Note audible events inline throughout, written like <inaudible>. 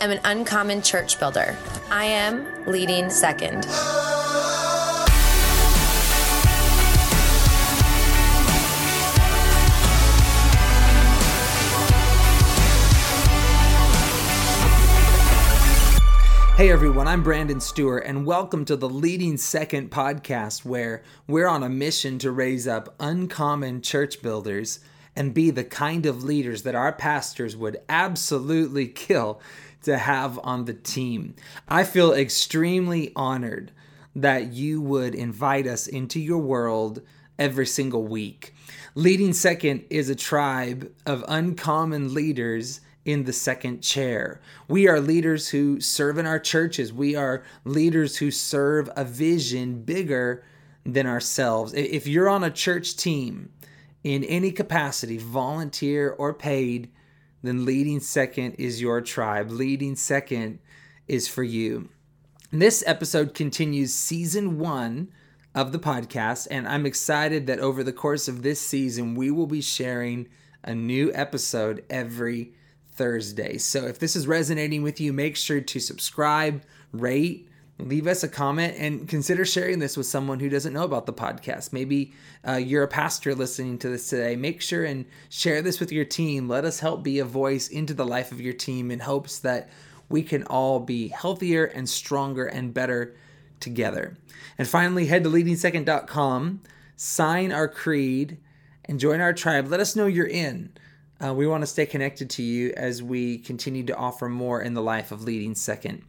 I am an uncommon church builder. I am leading second. Hey everyone, I'm Brandon Stewart, and welcome to the Leading Second podcast, where we're on a mission to raise up uncommon church builders and be the kind of leaders that our pastors would absolutely kill to have on the team. I feel extremely honored that you would invite us into your world every single week. Leading Second is a tribe of uncommon leaders in the second chair. We are leaders who serve in our churches. We are leaders who serve a vision bigger than ourselves. If you're on a church team in any capacity, volunteer or paid, then leading second is your tribe. Leading second is for you. This episode continues season one of the podcast, and I'm excited that over the course of this season, we will be sharing a new episode every Thursday. So if this is resonating with you, make sure to subscribe, rate, leave us a comment, and consider sharing this with someone who doesn't know about the podcast. Maybe uh, you're a pastor listening to this today. Make sure and share this with your team. Let us help be a voice into the life of your team in hopes that we can all be healthier and stronger and better together. And finally, head to leadingsecond.com, sign our creed, and join our tribe. Let us know you're in. Uh, we want to stay connected to you as we continue to offer more in the life of leading second.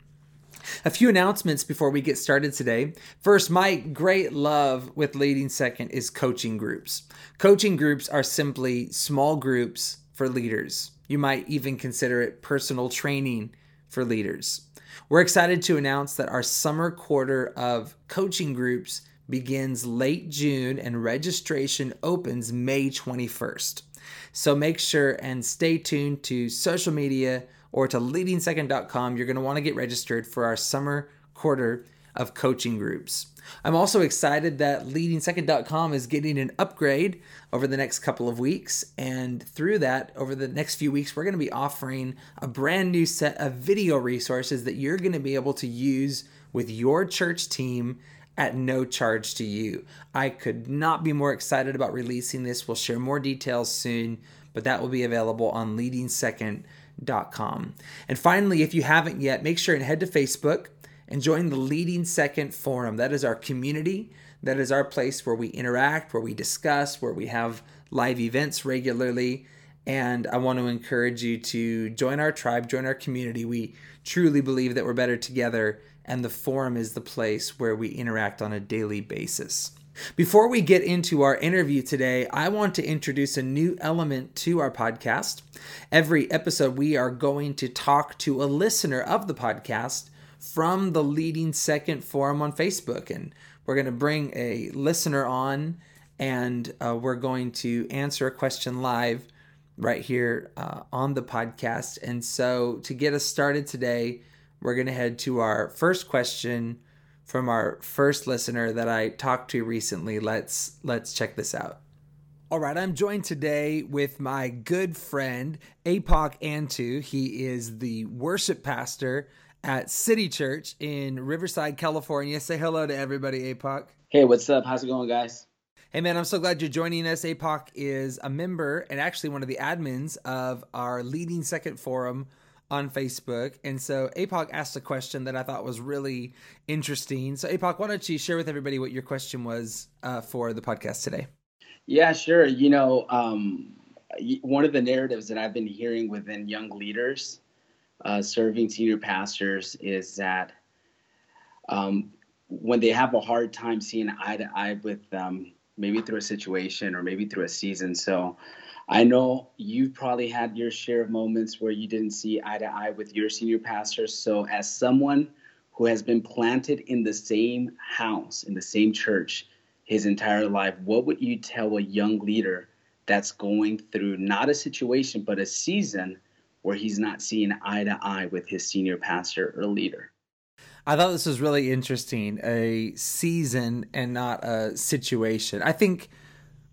A few announcements before we get started today. First, my great love with leading second is coaching groups. Coaching groups are simply small groups for leaders. You might even consider it personal training for leaders. We're excited to announce that our summer quarter of coaching groups begins late June and registration opens May 21st. So make sure and stay tuned to social media or to leadingsecond.com. You're going to want to get registered for our summer quarter of coaching groups. I'm also excited that leadingsecond.com is getting an upgrade over the next couple of weeks. And through that, over the next few weeks, we're going to be offering a brand new set of video resources that you're going to be able to use with your church team at no charge to you. I could not be more excited about releasing this. We'll share more details soon, but that will be available on leadingsecond.com. And finally, if you haven't yet, make sure and head to Facebook and join the Leading Second Forum. That is our community. That is our place where we interact, where we discuss, where we have live events regularly. And I want to encourage you to join our tribe, join our community. We truly believe that we're better together and the forum is the place where we interact on a daily basis. Before we get into our interview today, I want to introduce a new element to our podcast. Every episode, we are going to talk to a listener of the podcast from the Leading Second Forum on Facebook. And we're going to bring a listener on and uh, we're going to answer a question live right here uh, on the podcast. And so, to get us started today, we're going to head to our first question from our first listener that I talked to recently. Let's let's check this out. All right, I'm joined today with my good friend Apoc Antu. He is the worship pastor at City Church in Riverside, California. Say hello to everybody, Apoc. Hey, what's up? How's it going, guys? Hey man, I'm so glad you're joining us. APOC is a member and actually one of the admins of our Leading Second Forum on Facebook. And so APOC asked a question that I thought was really interesting. So, APOC, why don't you share with everybody what your question was uh, for the podcast today? Yeah, sure. You know, um, one of the narratives that I've been hearing within young leaders uh, serving senior pastors is that um, when they have a hard time seeing eye to eye with them, maybe through a situation or maybe through a season. So, I know you've probably had your share of moments where you didn't see eye to eye with your senior pastor. So, as someone who has been planted in the same house, in the same church his entire life, what would you tell a young leader that's going through not a situation, but a season where he's not seeing eye to eye with his senior pastor or leader? I thought this was really interesting a season and not a situation. I think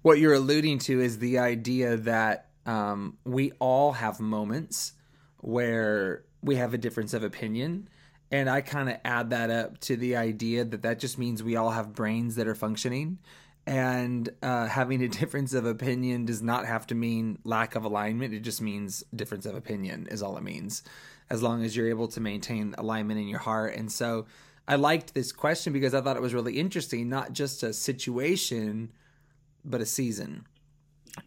what you're alluding to is the idea that um, we all have moments where we have a difference of opinion. And I kind of add that up to the idea that that just means we all have brains that are functioning. And uh, having a <laughs> difference of opinion does not have to mean lack of alignment. It just means difference of opinion, is all it means, as long as you're able to maintain alignment in your heart. And so I liked this question because I thought it was really interesting, not just a situation, but a season.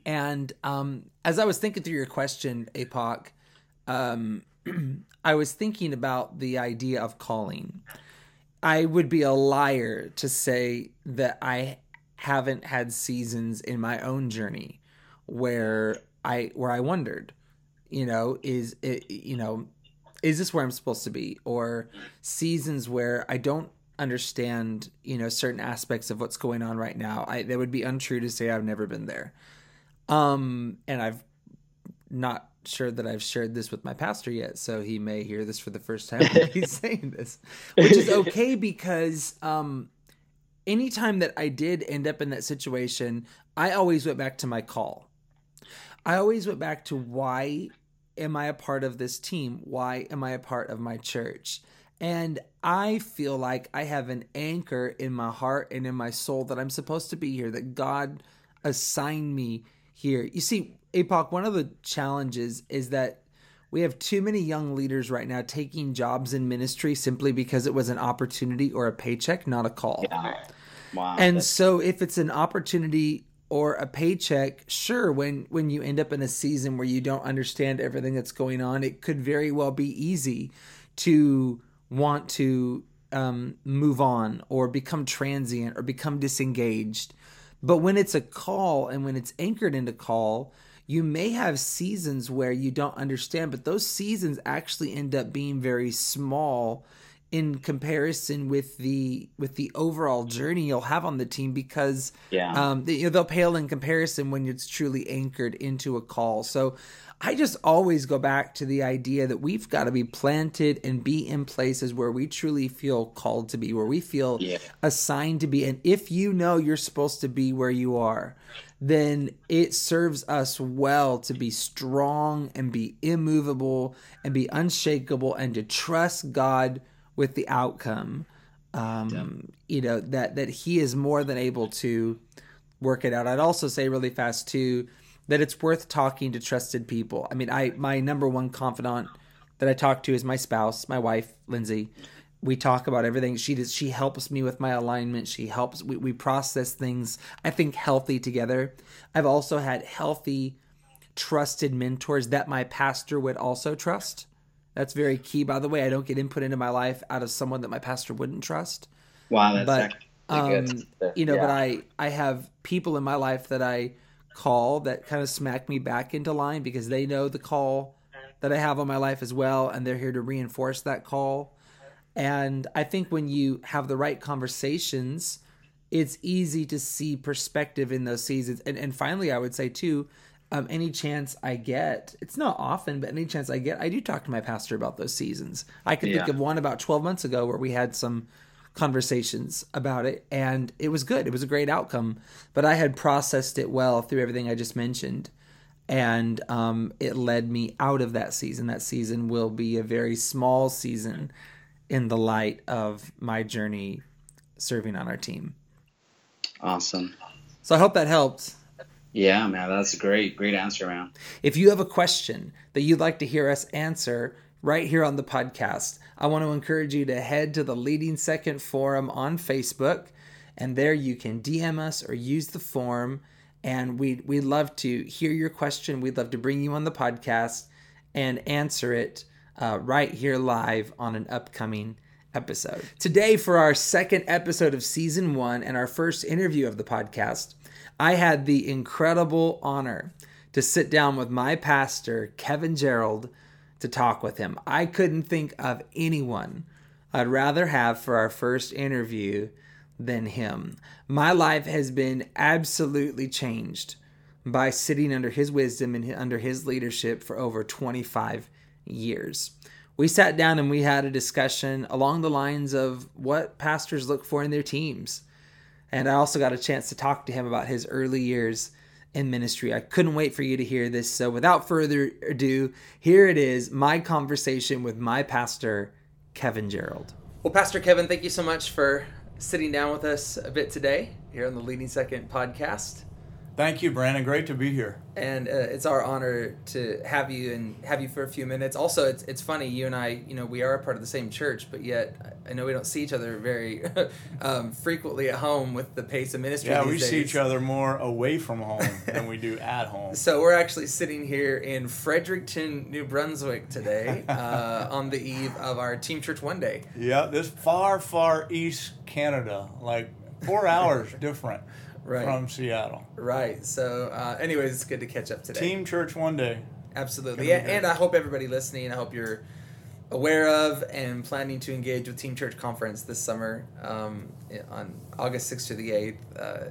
And um, as I was thinking through your question, APOC, um, <clears throat> I was thinking about the idea of calling. I would be a liar to say that I haven't had seasons in my own journey where I where I wondered, you know, is it you know, is this where I'm supposed to be or seasons where I don't understand, you know, certain aspects of what's going on right now. I that would be untrue to say I've never been there. Um and I've not sure that I've shared this with my pastor yet, so he may hear this for the first time when <laughs> he's saying this, which is okay because um, anytime that I did end up in that situation, I always went back to my call. I always went back to why am I a part of this team? Why am I a part of my church? And I feel like I have an anchor in my heart and in my soul that I'm supposed to be here, that God assigned me here. You see, APOC, one of the challenges is that we have too many young leaders right now taking jobs in ministry simply because it was an opportunity or a paycheck, not a call. Yeah. Wow. And so if it's an opportunity or a paycheck, sure, when when you end up in a season where you don't understand everything that's going on, it could very well be easy to want to um, move on or become transient or become disengaged. But when it's a call and when it's anchored into call, you may have seasons where you don't understand, but those seasons actually end up being very small in comparison with the with the overall journey you'll have on the team because yeah. um they, you know, they'll pale in comparison when it's truly anchored into a call. So i just always go back to the idea that we've got to be planted and be in places where we truly feel called to be where we feel yeah. assigned to be. And if you know you're supposed to be where you are then it serves us well to be strong and be immovable and be unshakable and to trust God with the outcome. Um. You know that that He is more than able to work it out. I'd also say really fast too that it's worth talking to trusted people. I mean, I my number one confidant that I talk to is my spouse, my wife, Lindsay we talk about everything she does she helps me with my alignment she helps we, we process things i think healthy together i've also had healthy trusted mentors that my pastor would also trust that's very key by the way i don't get input into my life out of someone that my pastor wouldn't trust wow that's but, um, you know yeah. but i i have people in my life that i call that kind of smack me back into line because they know the call that i have on my life as well and they're here to reinforce that call and I think when you have the right conversations, it's easy to see perspective in those seasons. And and finally, I would say too, um, any chance I get, it's not often, but any chance I get, I do talk to my pastor about those seasons. I can yeah. think of one about 12 months ago where we had some conversations about it and it was good. It was a great outcome, but I had processed it well through everything I just mentioned. And um, it led me out of that season. That season will be a very small season in the light of my journey serving on our team. Awesome. So I hope that helped. Yeah, man, that's a great, great answer, man. If you have a question that you'd like to hear us answer right here on the podcast, I want to encourage you to head to the Leading Second Forum on Facebook, and there you can DM us or use the form. And we'd, we'd love to hear your question. We'd love to bring you on the podcast and answer it uh, right here live on an upcoming episode. Today, for our second episode of season one and our first interview of the podcast, I had the incredible honor to sit down with my pastor, Kevin Gerald, to talk with him. I couldn't think of anyone I'd rather have for our first interview than him. My life has been absolutely changed by sitting under his wisdom and under his leadership for over 25 years. We sat down and we had a discussion along the lines of what pastors look for in their teams. And I also got a chance to talk to him about his early years in ministry. I couldn't wait for you to hear this. So, without further ado, here it is my conversation with my pastor, Kevin Gerald. Well, Pastor Kevin, thank you so much for sitting down with us a bit today here on the Leading Second podcast. Thank you, Brandon. Great to be here. And uh, it's our honor to have you and have you for a few minutes. Also, it's it's funny you and I, you know, we are a part of the same church, but yet I know we don't see each other very <laughs> um, frequently at home with the pace of ministry. Yeah, we days. see each other more away from home than we do at home. <laughs> So we're actually sitting here in Fredericton, New Brunswick today, <laughs> uh, on the eve of our Team Church One Day. Yeah, this far, far east Canada, like four hours different right. from Seattle. Right. So, uh, anyways, it's good to catch up today. Team Church one day. Absolutely. Yeah, and I hope everybody listening, I hope you're aware of and planning to engage with Team Church Conference this summer um, on August 6th to the 8th. Uh,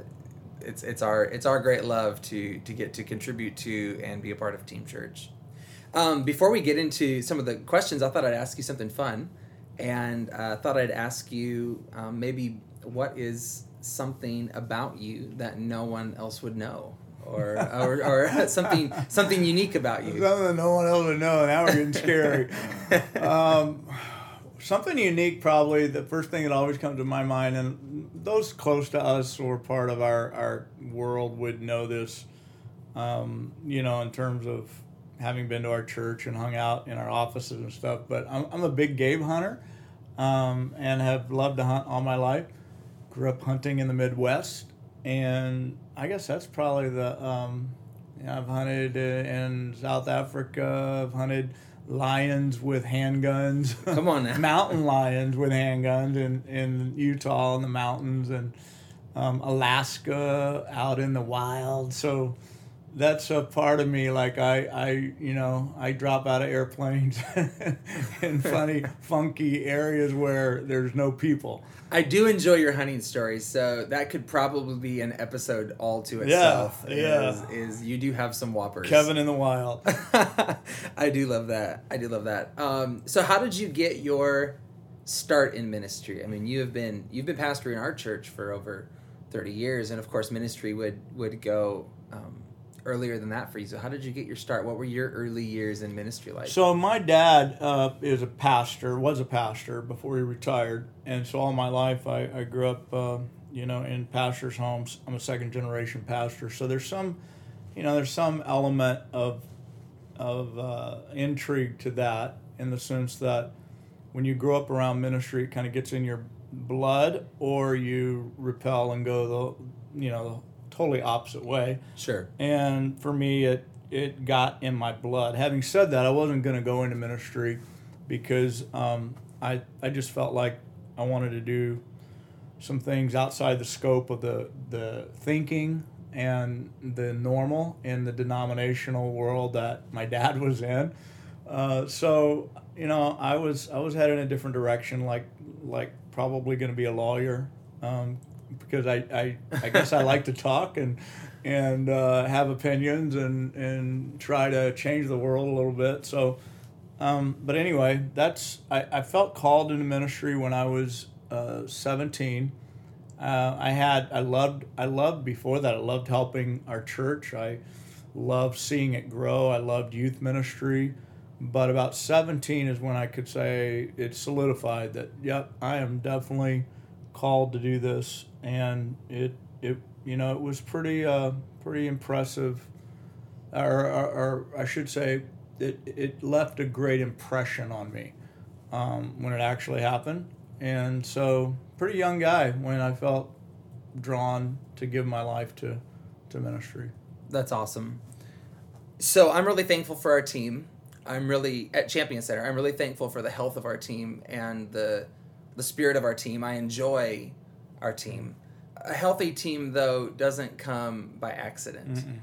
it's, it's our it's our great love to to get to contribute to and be a part of Team Church. Um, before we get into some of the questions, I thought I'd ask you something fun, and I uh, thought I'd ask you um, maybe what is something about you that no one else would know or or, or <laughs> something something unique about you. Something no one else would know now we're getting scary. <laughs> Um, something unique probably the first thing that always comes to my mind and those close to us or part of our, our world would know this um, you know in terms of having been to our church and hung out in our offices and stuff but i'm, I'm a big game hunter um, and have loved to hunt all my life grew up hunting in the Midwest, and I guess that's probably the. Um, you know, I've hunted in South Africa. I've hunted lions with handguns. <laughs> Come on now. Mountain lions with handguns in, in Utah in the mountains and um, Alaska out in the wild. So that's a part of me. Like I, I, you know, I drop out of airplanes <laughs> in funny, funky areas where there's no people. I do enjoy your hunting stories, so that could probably be an episode all to itself. Yeah, yeah. Is, is you do have some whoppers. Kevin in the wild. <laughs> I do love that. I do love that. Um, so how did you get your start in ministry? I mean, you have been you've been pastor in our church for over thirty years, and of course, ministry would would go. Um, earlier than that for you. So, how did you get your start? What were your early years in ministry like? So, my dad uh, is a pastor, was a pastor before he retired, and so all my life I, I grew up, uh, you know, in pastors' homes. I'm a second generation pastor, so there's some, you know, there's some element of of uh, intrigue to that in the sense that when you grow up around ministry, it kind of gets in your blood, or you repel and go the, you know totally opposite way. Sure. And for me, it it got in my blood. Having said that, I wasn't going to go into ministry because um, I I just felt like I wanted to do some things outside the scope of the the thinking and the normal in the denominational world that my dad <laughs> was in. Uh, so you know, I was I was headed in a different direction, like like probably going to be a lawyer. Um, because I, I, I guess I like to talk and and uh, have opinions and and try to change the world a little bit. So, um, but anyway, that's I, I felt called into ministry when I was uh, 17. Uh, I had I loved I loved before that I loved helping our church. I loved seeing it grow. I loved youth ministry. But about 17 is when I could say it solidified that, yep, I am definitely called to do this and it it you know it was pretty uh, pretty impressive, or, or, or, I should say, it it left a great impression on me um, when it actually happened, and so pretty young guy when I felt drawn to give my life to to ministry. That's awesome. So I'm really thankful for our team. I'm really at Champion Center. I'm really thankful for the health of our team and the the spirit of our team. I enjoy our team. A healthy team, though, doesn't come by accident. Mm-mm.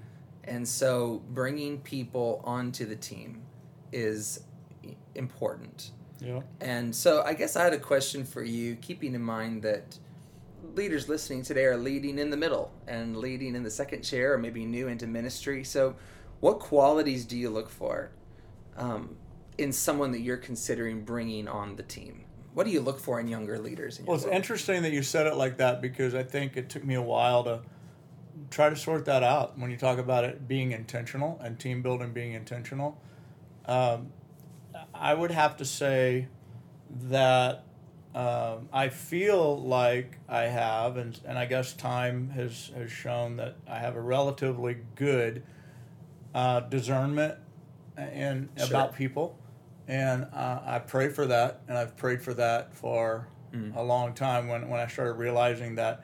And so bringing people onto the team is important. Yeah. And so I guess I had a question for you, keeping in mind that leaders listening today are leading in the middle and leading in the second chair or maybe new into ministry. So, what qualities do you look for um, in someone that you're considering bringing on the team? What do you look for in younger leaders? In well, it's work? interesting that you said it like that because I think it took me a while to try to sort that out when you talk about it being intentional and team building being intentional. Um, I would have to say that um, I feel like I have, and, and I guess time has, has shown that I have a relatively good uh, discernment and Sure. about people, and uh, I pray for that, and I've prayed for that for Mm. a long time. When when I started realizing that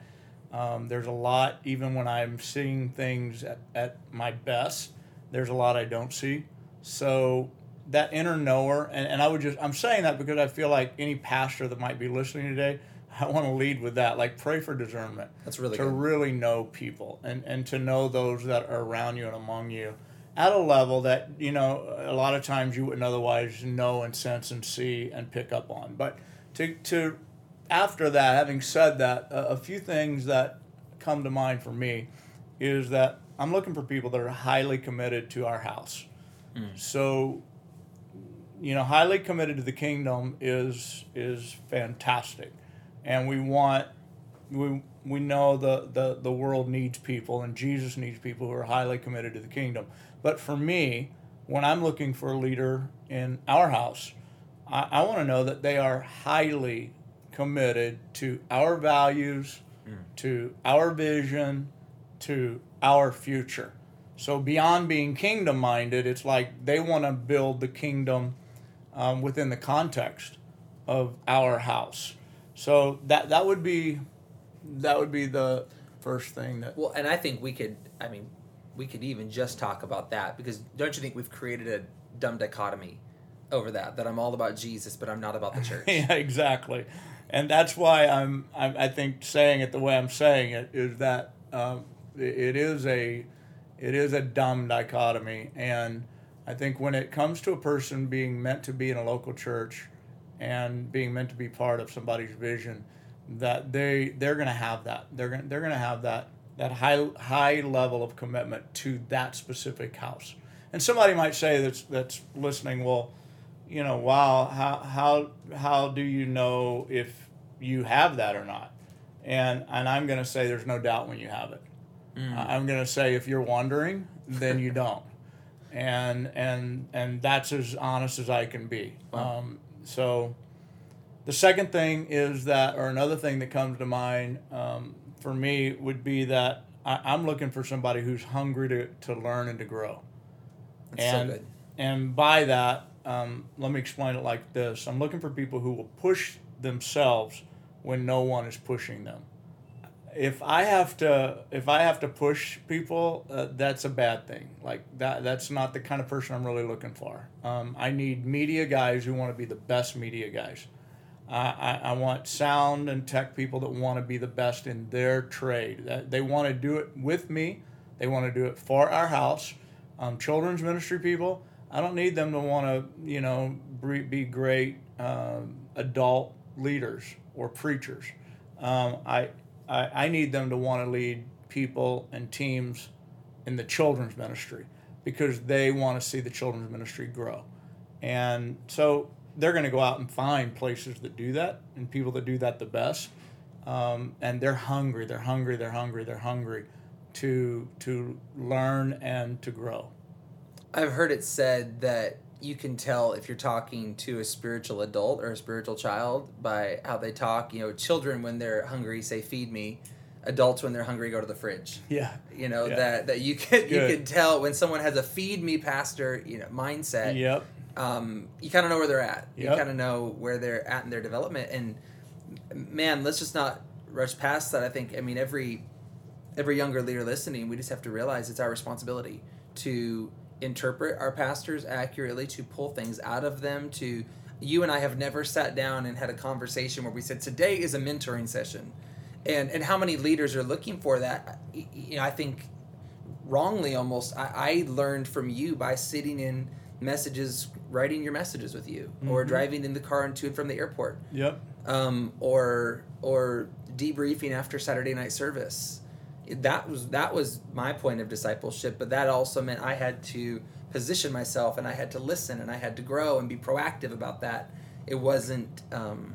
um, there's a lot, even when I'm seeing things at, at my best, there's a lot I don't see. So that inner knower, and, and I would just, I'm saying that because I feel like any pastor that might be listening today, I want to lead with that. Like, pray for discernment. That's really to good. really know people and, and to know those that are around you and among you at a level that, you know, a lot of times you wouldn't otherwise know and sense and see and pick up on. But to, to after that, having said that, a, a few things that come to mind for me is that I'm looking for people that are highly committed to our house. Mm. So, you know, highly committed to the kingdom is is fantastic, and we want we we know the, the the world needs people and Jesus needs people who are highly committed to the kingdom. But for me, when I'm looking for a leader in our house, I, I want to know that they are highly committed to our values, to our vision, to our future. So beyond being kingdom minded, it's like they want to build the kingdom um, within the context of our house. So that that would be that would be the first thing that Well, and I think we could. I mean, we could even just talk about that because don't you think we've created a dumb dichotomy over that? That I'm all about Jesus, but I'm not about the <laughs> church. yeah, exactly. And that's why I'm, I'm I think saying it the way I'm saying it is that um, it- it is a it is a dumb dichotomy, and I think when it comes to a person being meant to be in a local church and being meant to be part of somebody's vision, that they they're gonna have that they're gonna they're gonna have that that high high level of commitment to that specific house. And somebody might say that's that's listening, well, you know, wow, how how how do you know if you have that or not? And and I'm to say there's no doubt when you have it. I- I'm to say if you're wondering, then you don't. <laughs> And and and that's as honest as I can be. Um, so the second thing is that, or another thing that comes to mind um, for me would be that I, I'm looking for somebody who's hungry to, to learn and to grow That's and so good. and by that, um, let me explain it like this: I'm looking for people who will push themselves when no one is pushing them. If I have to, if I have to push people, uh, that's a bad thing. Like that, that's not the kind of person I'm really looking for. Um, I need media guys who want to be the best media guys. I, I, want sound and tech people that want to be the best in their trade. That they want to do it with me. They want to do it for our house. Um, children's ministry people. I don't need them to want to, you know, be, great um, adult leaders or preachers. Um, I, I I need them to want to lead people and teams in the children's ministry because they want to see the children's ministry grow. And so they're going to go out and find places that do that and people that do that the best. Um, and they're hungry, they're hungry, they're hungry, they're hungry to to learn and to grow. I've heard it said that you can tell if you're talking to a spiritual adult or a spiritual child by how they talk. You know, children when they're hungry say "feed me," adults when they're hungry go to the fridge. <laughs> Yeah. You know Yeah. that that you can you can tell when someone has a "feed me, pastor" you know mindset. Yep. Um, you kind of know where they're at. You kind of know where they're at in their development. And man, let's just not rush past that. I think. I mean, every every younger leader listening, we just have to realize it's our responsibility to interpret our pastors accurately, to pull things out of them. To you and I have never sat down and had a conversation where we said today is a mentoring session, and and how many leaders are looking for that? You know, I think wrongly almost I, I learned from you by sitting in messages writing your messages with you or Mhm. driving in the car and to and from the airport Yep. um, or or debriefing after saturday night service that was that was my point of discipleship but that also meant i had to position myself and i had to listen and i had to grow and be proactive about that it wasn't um,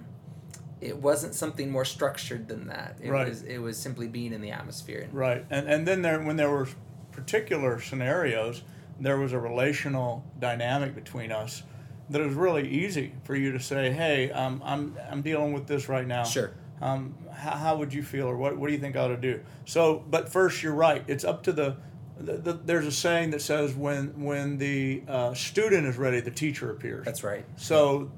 it wasn't something more structured than that. It Right. was it was simply being in the atmosphere. Right, and and then there when there were particular scenarios, there was a relational dynamic between us that it was really easy for you to say, "Hey, um, I'm I'm dealing with this right now. Sure. Um, how, how would you feel, or what what do you think I ought to do?" So, but first, you're right. It's up to the. the, the there's a saying that says when when the uh, student is ready, the teacher appears. That's right. So,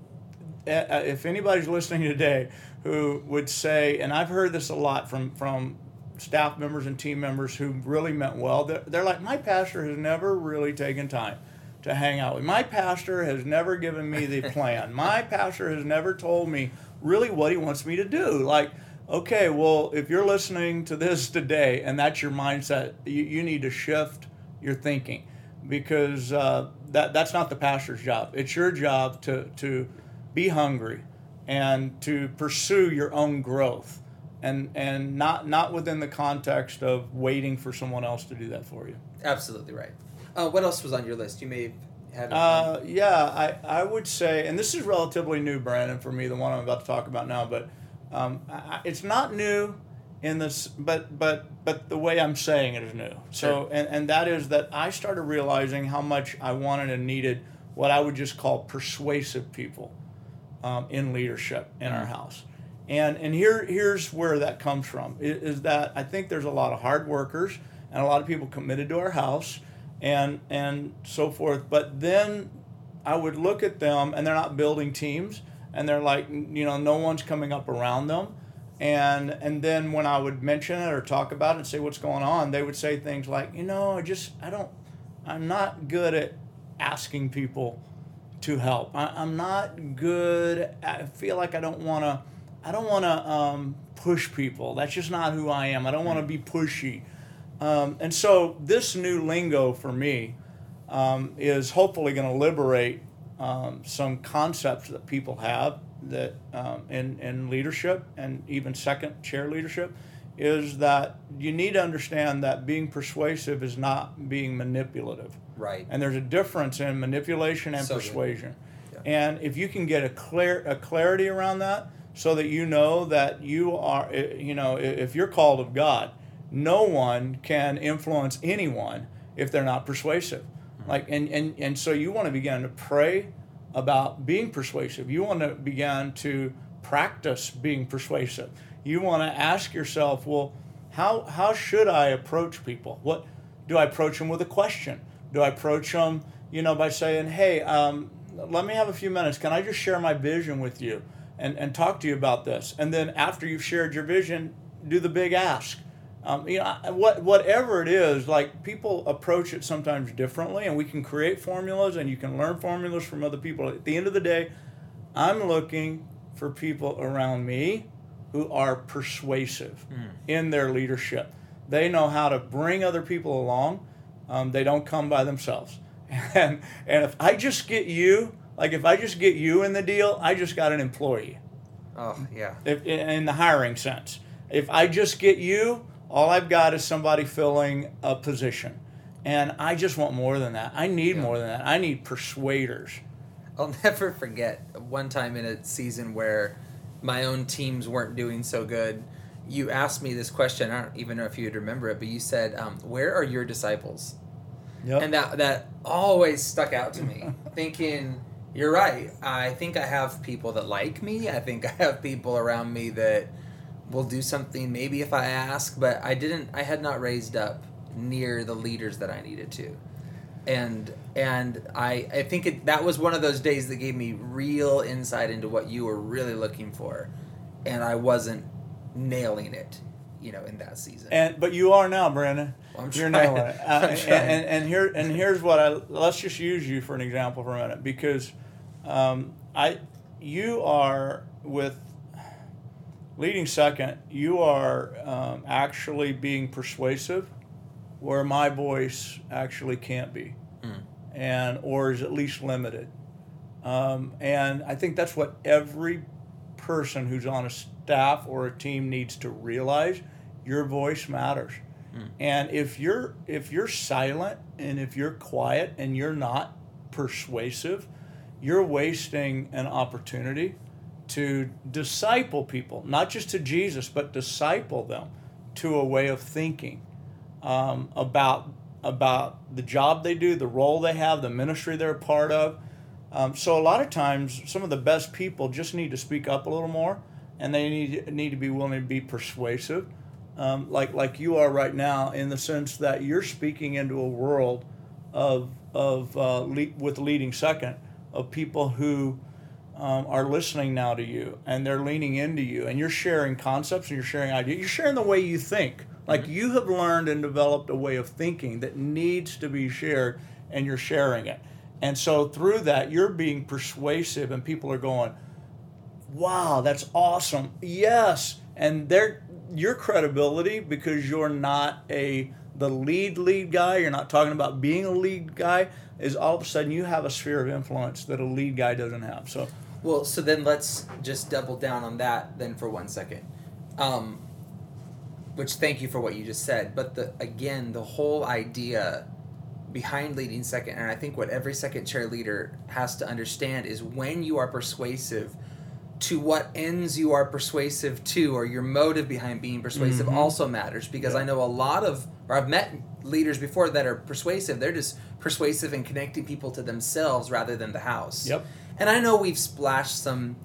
uh, if anybody's listening today who would say, and I've heard this a lot from from staff members and team members who really meant well, they're, they're like, my pastor has never really taken time to hang out with. My pastor has never given me the <laughs> plan. my pastor has never told me really what he wants me to do. Like, okay, well, if you're listening to this today and that's your mindset, you, you need to shift your thinking because uh, that that's not the pastor's job. It's your job to to be hungry and to pursue your own growth and and not not within the context of waiting for someone else to do that for you. Absolutely right. Uh, what else was on your list? You may have had. Uh, yeah, I, I would say, and this is relatively new, Brandon, for me, the one I'm about to talk about now, but um, I, it's not new in this, but but but the way I'm saying it is new. So, Sure. and, and that is that I started realizing how much I wanted and needed what I would just call persuasive people um, in leadership in our house. And and here here's where that comes from is that I think there's a lot of hard workers and a lot of people committed to our house and and so forth. But then I would look at them and they're not building teams and they're like you know no one's coming up around them. And and then when I would mention it or talk about it and say what's going on, they would say things like, you know, I just I don't I'm not good at asking people to help. I, I'm not good. I feel like I don't want to. I don't want to um, push people. That's just not who I am. I don't want to be pushy. Um, and so this new lingo for me um, is hopefully going to liberate um, some concepts that people have that um, in, in leadership and even second chair leadership is that you need to understand that being persuasive is not being manipulative. Right. And there's a difference in manipulation and So persuasion. Yeah. And if you can get a clear a clarity around that, so that you know that you are, you know, if you're called of God, no one can influence anyone if they're not persuasive. Mm-hmm. Like, and and and so you want to begin to pray about being persuasive. You want to begin to practice being persuasive. You want to ask yourself, well, how how should I approach people? What do I approach them with a question? Do I approach them, you know, by saying, hey, um, let me have a few minutes. Can I just share my vision with you and, and talk to you about this? And then after you've shared your vision, do the big ask. Um, you know, what whatever it is, like people approach it sometimes differently, and we can create formulas, and you can learn formulas from other people. At the end of the day, I'm looking for people around me who are persuasive in their leadership. They know how to bring other people along. Um, they don't come by themselves. <laughs> And and if I just get you, like if I just get you in the deal, I just got an employee. Oh yeah. If, in in the hiring sense, if I just get you, all I've got is somebody filling a position, and I just want more than that. I need Yeah. more than that. I need persuaders. I'll <laughs> never forget one time in a season where my own teams weren't doing so good. You asked me this question. I don't even know if you'd remember it, but you said, um, "Where are your disciples?" Yep. And that that always stuck out to me. <laughs> thinking, you're right. I think I have people that like me. I think I have people around me that will do something maybe if I ask, but I didn't. I had not raised up near the leaders that I needed to. And and I I think it, that was one of those days that gave me real insight into what you were really looking for, and I wasn't nailing it, you know, in that season. And but you are now, Brandon. Well, I'm You're nailing it. Uh, <laughs> I'm and, and, and here and here's what I let's just use you for an example for a minute because um, I you are with leading second. You are um, actually being persuasive, where my voice actually can't be, and or is at least limited. Um, and I think that's what every person who's on a staff or a team needs to realize. Your voice matters. And if you're if you're silent and if you're quiet and you're not persuasive, you're wasting an opportunity to disciple people, not just to Jesus, but disciple them to a way of thinking um, about about the job they do, the role they have, the ministry they're a part of. Um, so a lot of times, some of the best people just need to speak up a little more, and they need need to be willing to be persuasive, um, like like you are right now, in the sense that you're speaking into a world of of uh, le- with leading second of people who um, are listening now to you and they're leaning into you and you're sharing concepts and you're sharing ideas. You're sharing the way you think. Like mm-hmm. you have learned and developed a way of thinking that needs to be shared and you're sharing it. And so through that you're being persuasive and people are going wow that's awesome. Yes and they're your credibility because you're not a the lead lead guy you're not talking about being a lead guy is all of a sudden you have a sphere of influence that a lead guy doesn't have so well, so then let's just double down on that then for one second. Um, which thank you for what you just said, but the again the whole idea behind leading second, and I think what every second chair leader has to understand is when you are persuasive, to what ends you are persuasive to, or your motive behind being persuasive mm-hmm. also matters. Because I know a lot of, or I've met leaders before that are persuasive. They're just persuasive and connecting people to themselves rather than the house. Yep. And I know we've splashed some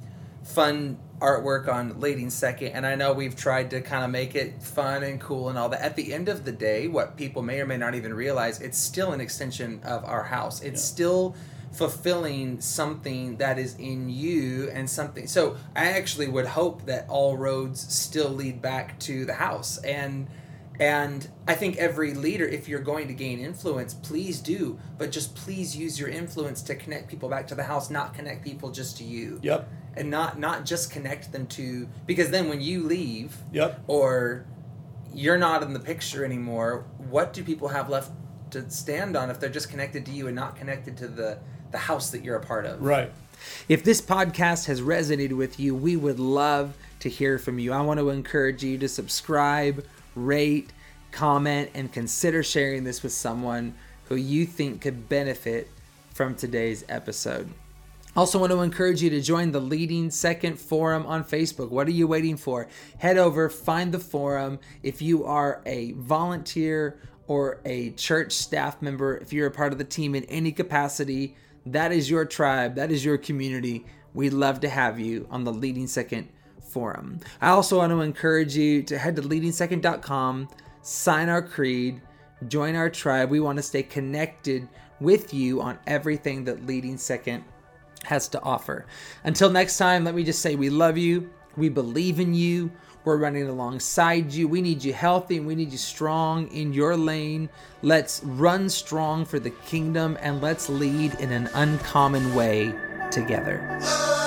fun artwork on leading second and i know we've tried to kind of make it fun and cool and all that at the end of the day what people may or may not even realize it's still an extension of our house it's yeah. still fulfilling something that is in you and something so i actually would hope that all roads still lead back to the house and and I think every leader, if you're going to gain influence, please do. But just please use your influence to connect people back to the house, not connect people just to you. Yep. And not not just connect them to because then when you leave, yep. or you're not in the picture anymore, what do people have left to stand on if they're just connected to you and not connected to the the house that you're a part of? Right. If this podcast has resonated with you, we would love to hear from you. I want to encourage you to subscribe rate, comment, and consider sharing this with someone who you think could benefit from today's episode. Also, want to encourage you to join the Leading Second Forum on Facebook. What are you waiting for? Head over, find the forum. If you are a volunteer or a church staff member, if you're a part of the team in any capacity, that is your tribe, that is your community. We'd love to have you on the Leading Second forum. I also want to encourage you to head to leadingsecond.com, sign our creed, join our tribe. We want to stay connected with you on everything that Leading Second has to offer. Until next time, let me just say we love you, we believe in you. We're running alongside you. We need you healthy and we need you strong in your lane. Let's run strong for the kingdom and let's lead in an uncommon way together.